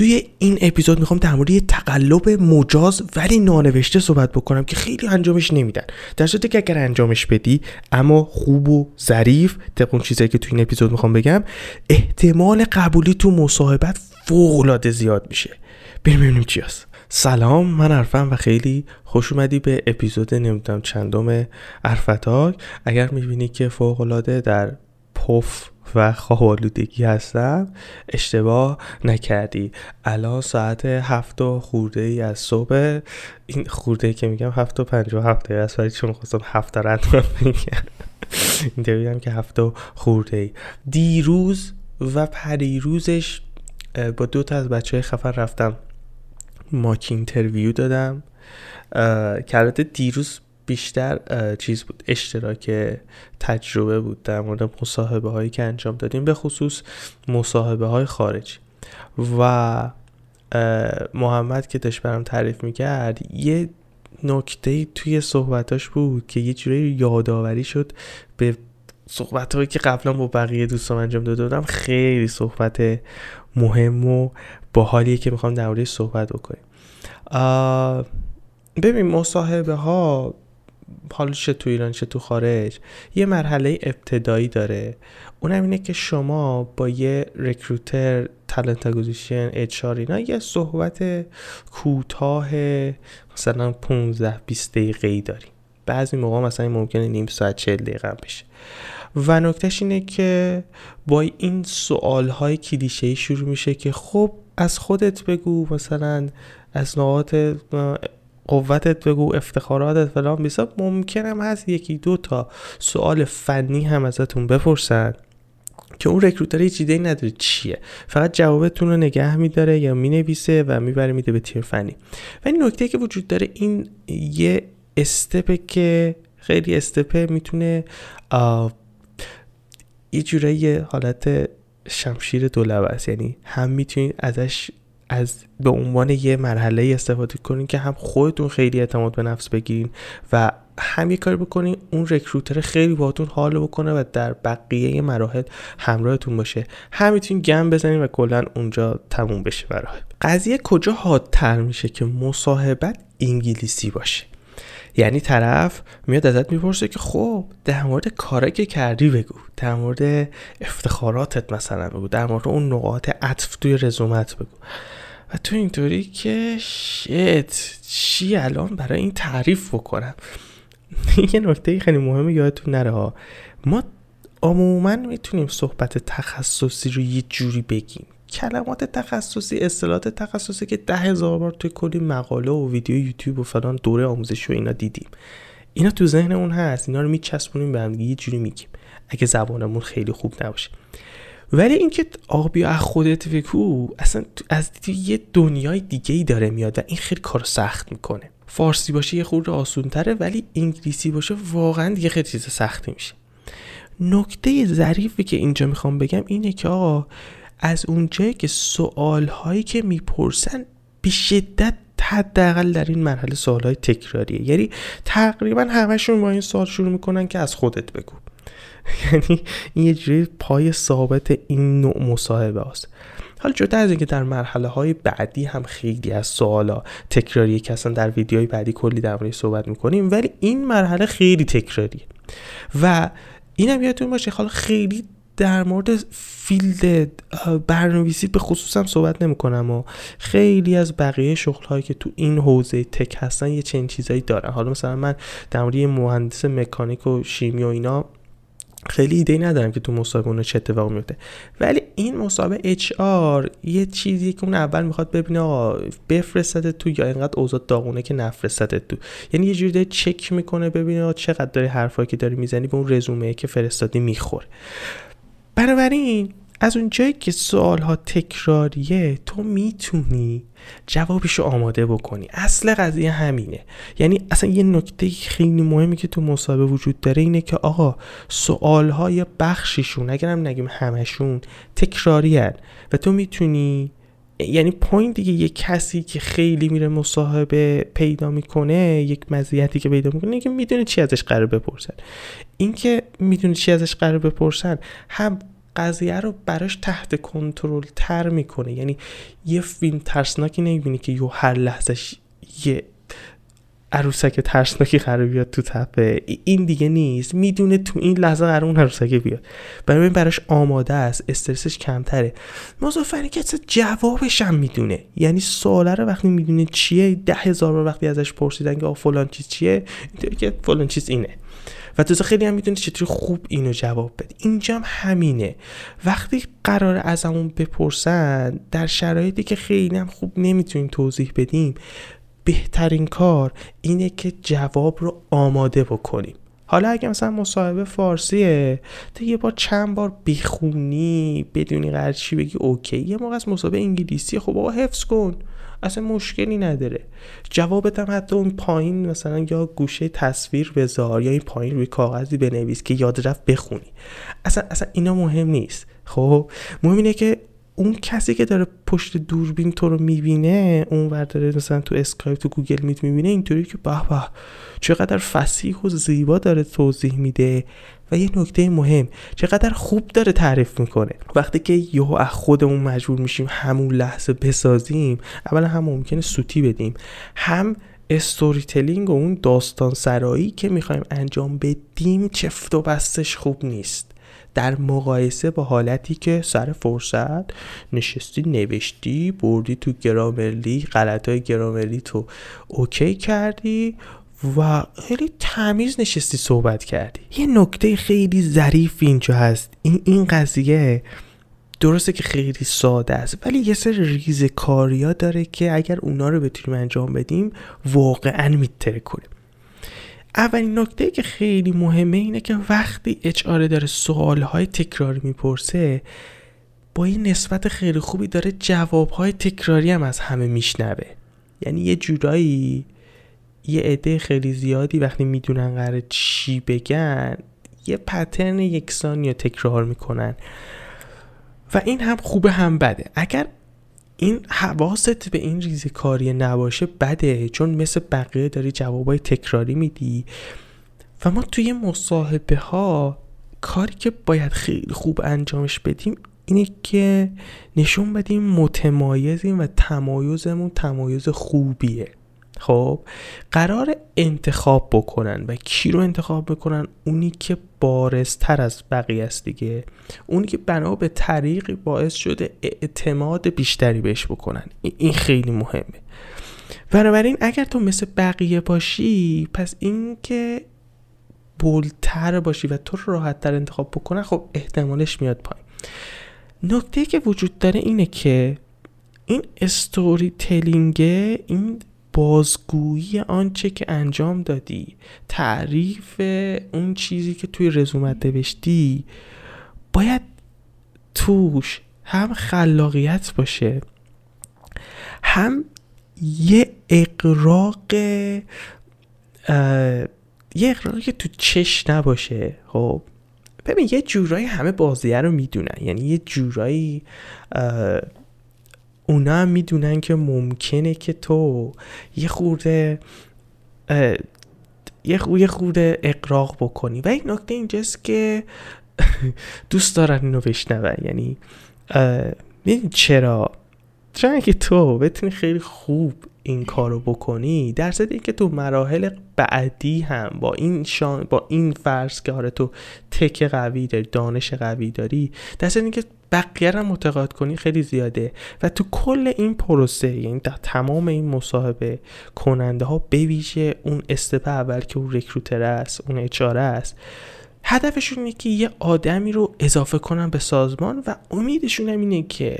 توی این اپیزود می‌خوام در مورد یه تقلب مجاز ولی نانوشته صحبت بکنم که خیلی انجامش نمیدن. در صورتی که اگر انجامش بدی اما خوب و ظریف طبق اون چیزایی که توی این اپیزود می‌خوام بگم احتمال قبولی تو مصاحبت فوق العاده زیاد میشه. بریم ببینیم چی هست. سلام من عرفم و خیلی خوش اومدی به اپیزود نمی‌دونم چندم عرفتاک اگر می‌بینی که فوق العاده در پف و خوابالودگی هستم اشتباه نکردی. الان ساعت هفت و خورده ای از صبح. این خورده ای که میگم هفت و پنجاه و هفته است ولی چون خواستم هفت رند میگم این که هفت و خورده ای. دیروز و پریروزش با دو تا از بچه های خفن رفتم mock interview دادم. که دیروز بیشتر چیز بود اشتراک تجربه بود در مورد مصاحبه هایی که انجام دادیم به خصوص مصاحبه های خارجی. و محمد که داشت برام تعریف می‌کرد یه نکته توی صحبتاش بود که یه جوری یادآوری شد به صحبت هایی که قبلا با بقیه دوستان انجام داده بودم خیلی صحبت مهم و باحالیه که می‌خوام در صحبت بکنیم. ببین مصاحبه ها حالا چه تو ایران چه تو خارج یه مرحله ابتدایی داره. اونم اینه که شما با یه recruiter talent acquisition HR اینا یه صحبت کوتاه مثلا 15 20 دقیقه ای داری. بعضی موقع مثلا ممکنه نیم ساعت 40 دقیقه بشه. و نکتهش اینه که با این سوال های کلیشه شروع میشه که خب از خودت بگو مثلا از نقاط قوتت بگو افتخاراتت فلان بیسا ممکنم هست یکی دو تا سوال فنی هم ازتون بپرسن که اون رکروتر هیچ نداره چیه. فقط جوابتون رو نگه میداره یا می‌نویسه و می‌بره میده به تیم فنی. و این نکته که وجود داره این یه استپه که خیلی استپه می‌تونه یه جورایی حالت شمشیر دولبه است. یعنی هم می‌تونید ازش از به عنوان یه مرحله استفاده کنین که هم خودتون خیلی اعتماد به نفس بگیرین و هم یه کاری بکنین اون رکروتر خیلی باهاتون حال بکنه و در بقیه مراحل همراهتون باشه. هم می‌تونین گم بزنین و کلا اونجا تموم بشه مراحل قضیه کجا حادتر میشه که مصاحبت انگلیسی باشه؟ یعنی طرف میاد ازت می‌پرسه که خب در مورد کاری که کردی بگو. در مورد افتخاراتت مثلا بگو. در مورد اون نقاط عطف توی رزومت بگو. و تو اینطوری که شت چی الان برای این تعریف بکنم؟ یه نکته خیلی مهمه یادتون نره ها. ما عموما می‌تونیم صحبت تخصصی رو یه جوری بگیم. کلمات تخصصی اصطلاحات تخصصی که ده هزار بار توی کلی مقاله و ویدیو یوتیوب و فلان دوره آموزشی و اینا دیدیم. اینا تو ذهنمون هست. اینا رو میچسبونیم به هم یه جوری میگیم. اگه زبانمون خیلی خوب نباشه. ولی اینکه آبی از خودت بگو اصلا از یه دنیای دیگه ای داره میاد و این خیلی کار سخت می‌کنه. فارسی باشه یه خورده آسون تره ولی انگلیسی باشه واقعا دیگه خیلی چیز سختی میشه. نکته ظریفی که اینجا می‌خوام بگم اینه که آقا از اونجایی که سوال هایی که می‌پرسن به شدت حداقل در این مرحله سوال های تکراریه. یعنی تقریبا همشون با این سوال شروع می‌کنن که از خودت بگو. یعنی این یه جوری پای ثابت این نوع مصاحبه است. حالا جدا از اینکه در مرحله های بعدی هم خیلی از سوالا تکراریه که اصلا در ویدیوهای بعدی کلی در موردش صحبت می‌کنیم ولی این مرحله خیلی تکراریه. و اینم یادتون باشه حالا خیلی در مورد فیلد برنامه‌نویسی به خصوصم صحبت نمی‌کنم و خیلی از بقیه شغل هایی که تو این حوزه تک هستن یه چنین چیزایی دارن. حالا مثلا من در مورد مهندس مکانیک و شیمی و اینا خیلی ایده ندارم که تو مسابقه اون چه اتفاق میفته. ولی این مسابقه اچ آر یه چیزی که اون اول می‌خواد ببینه آقا بفرستت تو یا اینقدر اوضاع داغونه که نفرستت تو. یعنی یه جوری چک می‌کنه ببینه چقدر داری حرفایی که داری می‌زنی به اون رزومه که فرستادی می‌خوره. بنابراین از اونجایی که سوال ها تکراریه تو می‌تونی جوابش رو آماده بکنی. اصل قضیه همینه. یعنی اصلا یه نکته خیلی مهمی که تو مصاحبه وجود داره اینه که آقا سوال های بخشیشون اگرم نگیم همشون تکراری هن و تو می‌تونی یعنی پوینت دیگه یه کسی که خیلی میره مصاحبه پیدا می‌کنه یک مزیتی که پیدا می‌کنه که می‌دونه چی ازش قرار بپرسن. اینکه می‌دونه چی ازش قرار بپرسن هم قضیه رو براش تحت کنترل تر می‌کنه. یعنی یه فیلم ترسناکی نمی‌بینی که یه هر لحظهش یه عروسک ترسناکی قرار بیاد تو تپه. این دیگه نیست. می‌دونه تو این لحظه قرار اون عروسک بیاد. برای این براش آماده است. استرسش کمتره. مضافه که جوابش هم می‌دونه. یعنی سواله رو وقتی می‌دونه چیه ده هزار بار وقتی ازش پرسیدن که فلان چیز چیه که فلان چیز اینه. و تو خیلی هم می‌دونی چطوری خوب اینو جواب بده. اینجا هم همینه. وقتی قرار ازمون بپرسن در شرایطی که خیلی هم خوب نمی‌تونیم توضیح بدیم بهترین کار اینه که جواب رو آماده بکنیم. حالا اگه مثلا مصاحبه فارسیه تو یه بار چند بار بخونی بدونی قرار چی بگی اوکی. یه موقع از مصاحبه انگلیسی خب آقا حفظ کن. اصلا مشکلی نداره. جوابت هم حتی اون پایین مثلا یا گوشه تصویر بذار یا این پایین روی کاغذی بنویس که یادت رفت بخونی. اصلا اصلا اینا مهم نیست. خب؟ مهم اینه که اون کسی که داره پشت دوربین تو رو می‌بینه اون داره مثلا تو اسکایپ تو Google Meet می‌بینه اینطوری که به به چقدر فصیح و زیبا داره توضیح میده. و یه نکته مهم چقدر خوب داره تعریف می‌کنه. وقتی که یهو از خودمون مجبور میشیم همون لحظه بسازیم اولا هم ممکنه سوتی بدیم. هم استوری تلینگ و اون داستان سرایی که می‌خوایم انجام بدیم چفت و بستش خوب نیست. در مقایسه با حالتی که سر فرصت نشستی نوشتی بردی تو گرامرلی غلط های گرامرلی تو اوکی کردی و خیلی تمیز نشستی صحبت کردی. یه نکته خیلی ظریف اینجا هست. این این قضیه درسته که خیلی ساده است ولی یه سر ریز کاریا داره که اگر اونا رو بتونیم انجام بدیم واقعا میتره کنیم اولین نکته که خیلی مهمه اینه که وقتی اچ داره سوالهای تکراری می‌پرسه با این نسبت خیلی خوبی داره جوابهای تکراری هم از همه میشنوه. یعنی یه جورایی یه عده خیلی زیادی وقتی می‌دونن قرار چی بگن یه پترن یکسانی رو تکرار می‌کنن. و این هم خوبه هم بده. اگر این حواست به این ریزکاری نباشه بده چون مثل بقیه داری جوابای تکراری میدی. و ما توی مصاحبه ها کاری که باید خیلی خوب انجامش بدیم اینه که نشون بدیم متمایزیم و تمایزمون تمایز خوبیه. خب قرار انتخاب بکنن و کی رو انتخاب بکنن؟ اونی که بارزتر از بقیه است دیگه. اونی که بنا به طریقی باعث شده اعتماد بیشتری بهش بکنن. این خیلی مهمه. بنابراین اگر تو مثل بقیه باشی پس این که بولتر باشی و تو راحت تر انتخاب بکنن خب احتمالش میاد پایین. نکته که وجود داره اینه که این استوری تلینگه این بازگویی آنچه که انجام دادی تعریف اون چیزی که توی رزومت نوشتی باید توش هم خلاقیت باشه هم یه اقراق یه اقراقی که تو چش نباشه. خب ببین یه جورایی همه بازیه رو می‌دونن. یعنی یه جورایی اونا هم می‌دونن که ممکنه که تو یه خورده یه خورده اقراق بکنی. و این نکته اینجاست که دوست دارن اینو بشنون. یعنی می‌دونی چرا؟ چون که تو بتونی خیلی خوب این کارو بکنی؟ درصد که تو مراحل بعدی هم با این شان با این فرض که آره تو تک قوی داری دانش قوی داری درصد که بقیه رو متقاعد کنی خیلی زیاده. و تو کل این پروسه یعنی در تمام این مصاحبه کننده ها بویژه اون استپ اول که اون رکروتر است اون اچاره است. هدفشون اینه که یه آدمی رو اضافه کنن به سازمان و امیدشون هم اینه که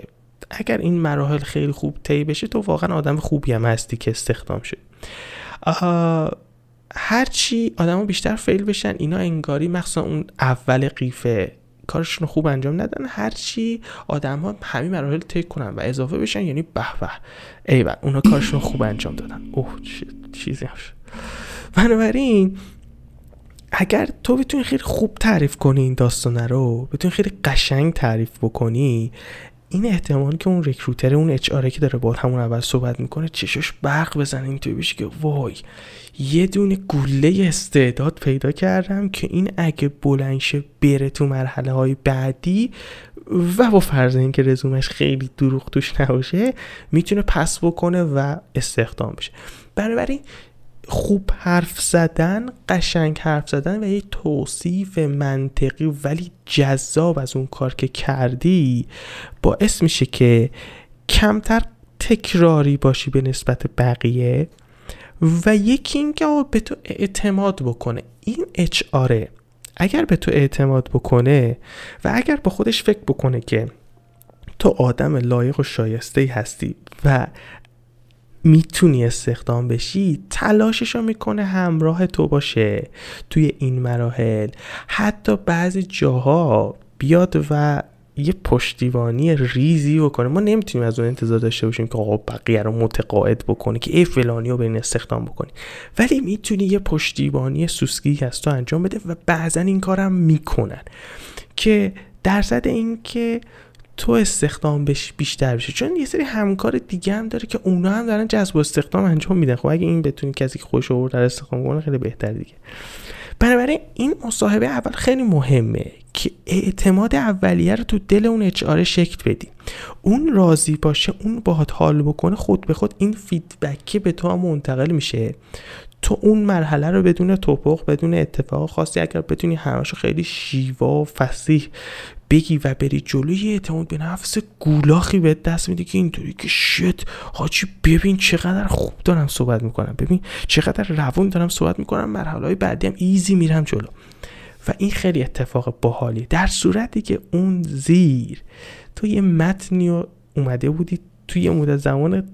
اگر این مراحل خیلی خوب طی بشه تو واقعا آدم خوبی هم هستی که استخدام شد هرچی آدما بیشتر فیل بشن اینا انگاری مخصوصا اون اول قیفه کارشون خوب انجام ندن هرچی آدم ها همین مراحل طی کنن و اضافه بشن یعنی به به. ایول اونا کارشون خوب انجام دادن. اوه چیزی هم بنابراین اگر تو بتونی خیلی خوب تعریف کنی این داستانه رو بتونی خیلی قشنگ تعریف بکنی این احتمال که اون رکروتر اون اچ که داره با همون اول صحبت می‌کنه چشش برق بزنه اینطوری بشه که وای یه دونه گله استعداد پیدا کردم که این اگه بلنشه بره تو مرحله های بعدی و با فرض اینکه رزومش خیلی دروغ توش نباشه می‌تونه پس بکنه و استخدام بشه. بنابراین خوب حرف زدن قشنگ حرف زدن و یه توصیف منطقی ولی جذاب از اون کار که کردی باعث میشه که کمتر تکراری باشی به نسبت بقیه و یکی اینکه به تو اعتماد بکنه. این اچ اگر به تو اعتماد بکنه و اگر با خودش فکر بکنه که تو آدم لایق و شایسته هستی و می‌تونی استخدام بشی تلاشش رو می‌کنه همراه تو باشه توی این مراحل. حتی بعضی جاها بیاد و یه پشتیبانی ریزی بکنه. ما نمی‌تونیم از اون انتظار داشته باشیم که آقا بقیه رو متقاعد بکنه که ای فلانی رو به این استخدام بکنی. ولی می‌تونی یه پشتیبانی سوسکی از تو انجام بده و بعضا این کارم می‌کنن. که درصد این که تو استخدام بش بیشتر بشه. چون یه سری همکار دیگه هم داره که اونا هم دارن جذب استخدام انجام میدن. خب اگه این بتونی کسی که خوش آورد در استخدام کنه خیلی بهتر دیگه. بنابراین این مصاحبه اول خیلی مهمه که اعتماد اولیه رو تو دل اون اچ شکل بدی. اون راضی باشه اون باهات حال بکنه خود به خود این فیدبک به تو هم منتقل میشه. تو اون مرحله رو بدون توپخ بدون اتفاق خاصی اگر بتونی همشو خیلی شیوا و فسیح بگی و بری جلوی اعتماد به نفس گولاخی به دست میده که اینطوری که شت حاجی ببین چقدر خوب دارم صحبت می‌کنم. ببین چقدر روون دارم صحبت می‌کنم مرحله های بعدی هم ایزی میرم جلو. و این خیلی اتفاق باحالی در صورتی که اون زیر تو یه متنی اومده بودی توی یه مدت زمان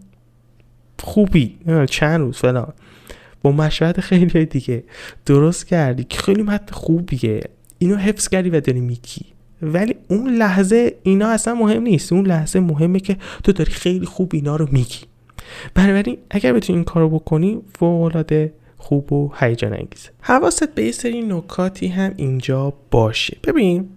خوبی چند روز فلان. با مشورت خیلی دیگه. درست کردی. که خیلی متن خوبیه. اینو حفظ کردی و داری میکی ولی اون لحظه اینا اصلا مهم نیست. اون لحظه مهمه که تو داری خیلی خوب اینا رو میگی. بنابراین اگر بتونی این کارو بکنی فوق خوب و هیجان انگیزه حواست به یه سری نکاتی هم اینجا باشه. ببین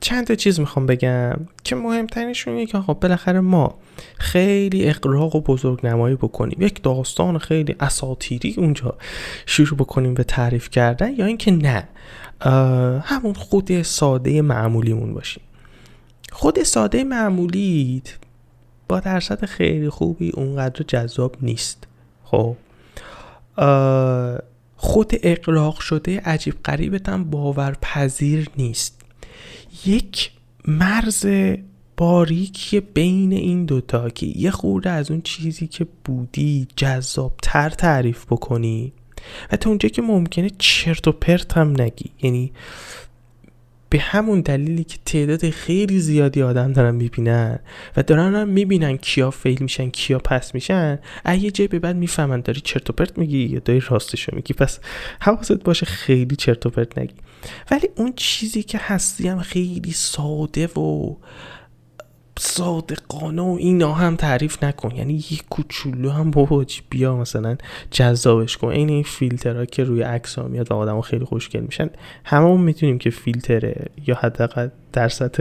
چند تا چیز می‌خوام بگم که مهمترینشون اینه که خب بالاخره ما خیلی اقراق و بزرگ نمایی بکنیم. یک داستان خیلی اساتیری اونجا شروع بکنیم به تعریف کردن یا اینکه نه. همون خود ساده معمولیمون باشیم. خود ساده معمولی با درصد خیلی خوبی اونقدر جذاب نیست. خب. خود اقراق شده عجیب قریبت هم باورپذیر نیست. یک مرز باریکی بین این دوتا که یه خورده از اون چیزی که بودی جذابتر تعریف بکنی و تا اونجا که ممکنه چرت و پرت هم نگی. یعنی به همون دلیلی که تعداد خیلی زیادی آدم دارن می‌بینن و دارن هم می‌بینن کیا فیل میشن کیا پس میشن یه جای به بعد می‌فهمن داری چرت و پرت میگی یا داری راستشو میگی. پس حواست باشه خیلی چرت و پرت نگی. ولی اون چیزی که هستی هم خیلی ساده و صادقانه و اینا هم تعریف نکن. یعنی یک کوچولو هم بابا بیا مثلا جذابش کن. این این فیلترها که روی عکس ها میاد و آدم خیلی خوشگل میشن. هممون می‌تونیم که فیلتره یا حداقل درصد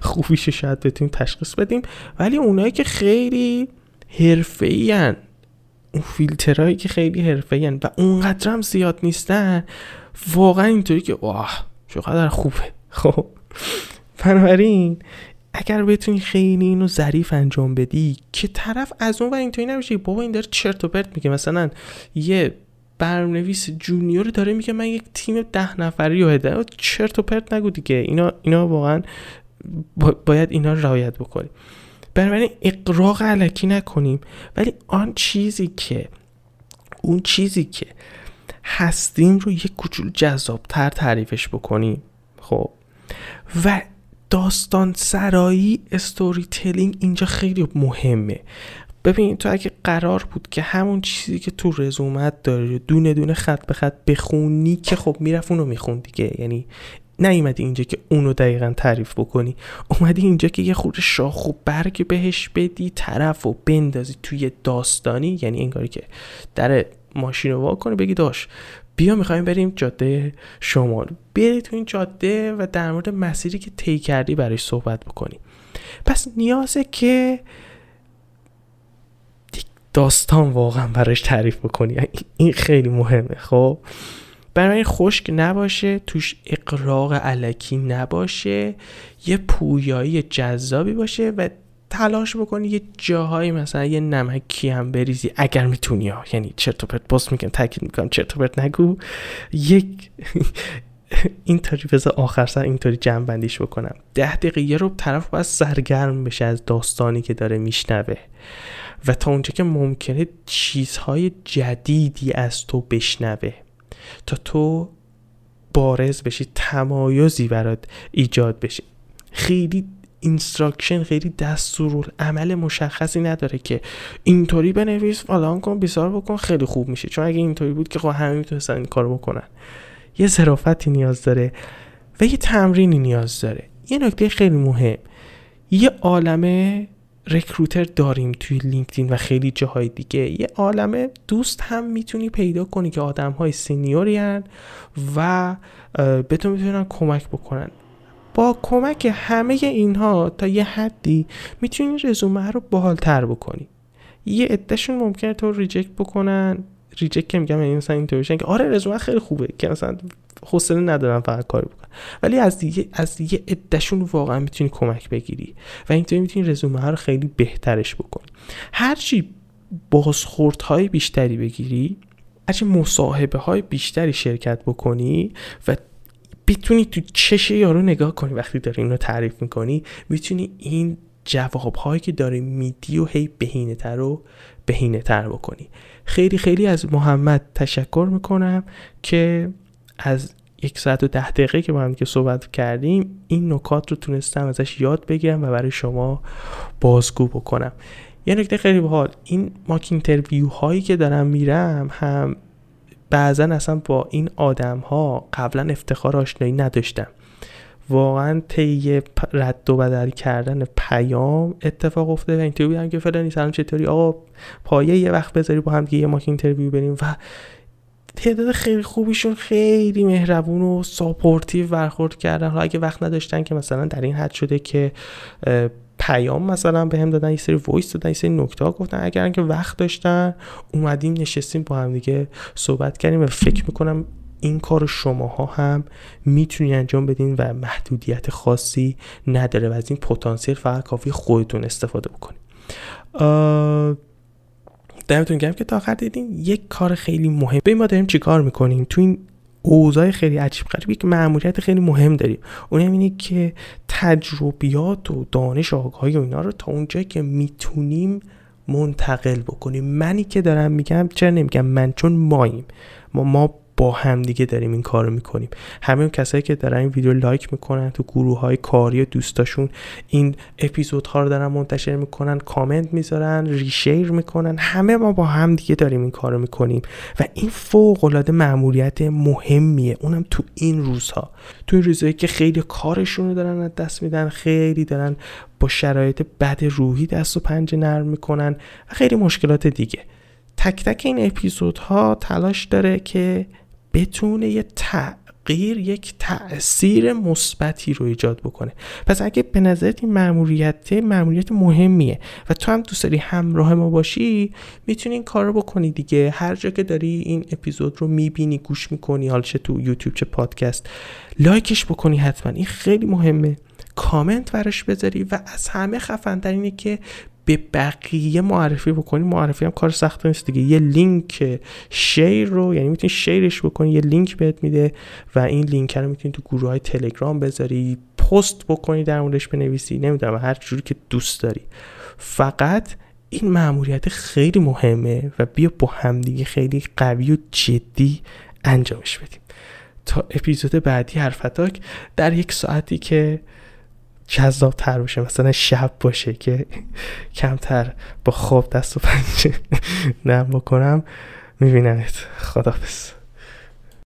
خوبیش شاید بتونیم تشخیص بدیم. ولی اونایی که خیلی حرفه‌ای اون فیلترهایی که خیلی حرفه‌ای و اونقدر هم زیاد نیستن واقعا اینطوری که واه چقدر خوبه. خب. بنابراین اگر بتونی خیلی اینو ظریف انجام بدی که طرف از اون و اینطوری نمیشه بابا این داره چرت و پرت میگه. مثلا یه برنامه‌نویس جونیور داره میگه من یک تیم ده نفری رو هدایت چرت و پرت نگو دیگه. اینا اینا واقعا باید اینا رو رعایت بکنیم. بنابراین اقراق علکی نکنیم. ولی آن چیزی که اون چیزی که هستیم رو یک کوچولو جذابتر تعریفش بکنیم. خب. و داستان سرایی استوری تلینگ اینجا خیلی مهمه. ببین تو اگه قرار بود که همون چیزی که تو رزومت داره دونه دونه خط به خط بخونی که خب می‌رفت اونو میخون دیگه. یعنی نیومدی اینجا که اونو دقیقا تعریف بکنی. اومدی اینجا که یه خود شاخ و برگ بهش بدی طرف و بندازی توی داستانی. یعنی انگاری که در ماشین رو کنی بگی داشت بیا می‌خوایم بریم جاده شمال. بری تو این جاده و در مورد مسیری که طی کردی برای صحبت بکنی پس نیازه که داستان واقعا براش تعریف بکنی. این خیلی مهمه خب؟ برای خشک نباشه توش اقراق علکی نباشه یه پویایی جذابی باشه و تلاش بکنی یه جاهایی مثلا یه نمکی هم بریزی اگر می‌تونی ها. یعنی چرت و پرت باز میگم تاکید می‌کنم چرت و پرت نگو. یک اینطوری بذار آخر سر اینطوری جمع بندیش بکنم. ده دقیقه یه رو طرف باید سرگرم بشه از داستانی که داره میشنوه. و تا اونجا که ممکنه چیزهای جدیدی از تو بشنوه. تا تو بارز بشی تمایزی برات ایجاد بشه. خیلی instruction خیلی دستورالعمل مشخصی نداره که اینطوری بنویس فلان کن بیسار بکن خیلی خوب میشه. چون اگه اینطوری بود که خب همه می‌تونستن این کارو بکنن. یه ظرافتی نیاز داره و یه تمرینی نیاز داره. یه نکته خیلی مهم. یه عالمه recruiter داریم توی LinkedIn و خیلی جاهای دیگه. یه عالمه دوست هم می‌تونی پیدا کنی که آدم های senior ی و به تو می‌تونن کمک بکنن. با کمک همه اینها تا یه حدی می‌تونی رزومه رو باحالتر بکنی. یه عدهشون ممکنه تو رو reject بکنن. reject که میگم یعنی مثلا اینطوری که آره رزومه خیلی خوبه که مثلا حوصله ندارم فقط کاری بکنم ولی از دیگه از یه عدهشون واقعا می‌تونی کمک بگیری و اینطوری می‌تونی رزومه رو خیلی بهترش بکنی. هرچی بازخورد های بیشتری بگیری هرچی مصاحبه های بیشتری شرکت بکنی و بتونی تو چش یارو نگاه کنی وقتی داری اینو تعریف می‌کنی می‌تونی این جواب هایی که داری میدی و هی بهینه تر و بهینه تر بکنی. خیلی خیلی از محمد تشکر می‌کنم که از یک ساعت و ده دقیقه که با هم که صحبت کردیم این نکات رو تونستم ازش یاد بگیرم و برای شما بازگو بکنم. یه نکته خیلی باحال این mock interview هایی که دارم میرم هم بعضا اصلا با این آدم ها قبلا افتخار آشنایی نداشتم. واقعا طی رد و بدل کردن پیام اتفاق افتاده و اینطوری بودم که فلانی سلام چطوری؟ آقا پایه یه وقت بذاری با هم یه mock interview بریم و تعداد خیلی خوبیشون خیلی مهربون و supportive برخورد کردن. حالا اگه وقت نداشتن که مثلا در این حد شده که پیام مثلا به هم دادن یه سری voice دادن یه سری نکته ها گفتن. اگر که وقت داشتن اومدیم نشستیم با هم دیگه صحبت کردیم و فکر می‌کنم این کار شماها هم می‌تونی انجام بدین و محدودیت خاصی نداره و از این پتانسیل فقط کافیه خودتون استفاده بکنید دمتون گرم که تا آخر دیدین. یک کار خیلی مهم. به ما داریم چیکار می‌کنیم؟ تو این اوضاع خیلی عجیب غریبی که مأموریت خیلی مهم داریم. اون اینه که تجربیات و دانش آگاهی و اینا رو تا اونجایی که می‌تونیم منتقل بکنیم. منی که دارم میگم چرا نمیگم؟ من چون ماییم. ما ما با همدیگه داریم این کار رو می‌کنیم. همه اون کسایی که دارن این ویدیو لایک می‌کنن تو گروه های کاری و دوستاشون این اپیزودها رو دارن منتشر می‌کنن کامنت می‌ذارن ریشیر می‌کنن همه ما با همدیگه داریم این کار رو می‌کنیم. و این فوق العاده مأموریت مهمیه. اونم تو این روزها. تو این روزهایی که خیلی کارشون رو دارن از دست میدن خیلی دارن با شرایط بد روحی دست و پنجه نرم می‌کنن و خیلی مشکلات دیگه. تک تک این اپیزودها تلاش داره که بتونه یه تغییر یک تاثیر مثبتی رو ایجاد بکنه. پس اگه به نظرت این مأموریت مأموریت مهمیه و تو هم دوست داری همراه ما باشی می‌تونی این کار رو بکنی دیگه. هر جا که داری این اپیزود رو می‌بینی گوش می‌کنی حالا چه تو یوتیوب چه پادکست like ش بکنی حتما. این خیلی مهمه. کامنت براش بذاری و از همه خفنتر اینه که به بقیه معرفی بکنی معرفی هم کار سخت نیست دیگه. یه لینک share رو یعنی می‌تونی شیرش بکنی یه لینک بهت میده و این لینک رو می‌تونی تو گروه های تلگرام بذاری پست بکنی در موردش بنویسی نمی‌دونم هر جوری که دوست داری. فقط این مأموریت خیلی مهمه و بیا با همدیگه خیلی قوی و جدی انجامش بدیم. تا اپیزود بعدی حرفتاک در یک ساعتی که جذاب تر باشه مثلا شب باشه که کمتر با خواب دست و پنجه نرم بکنم. میبینمت. خدافز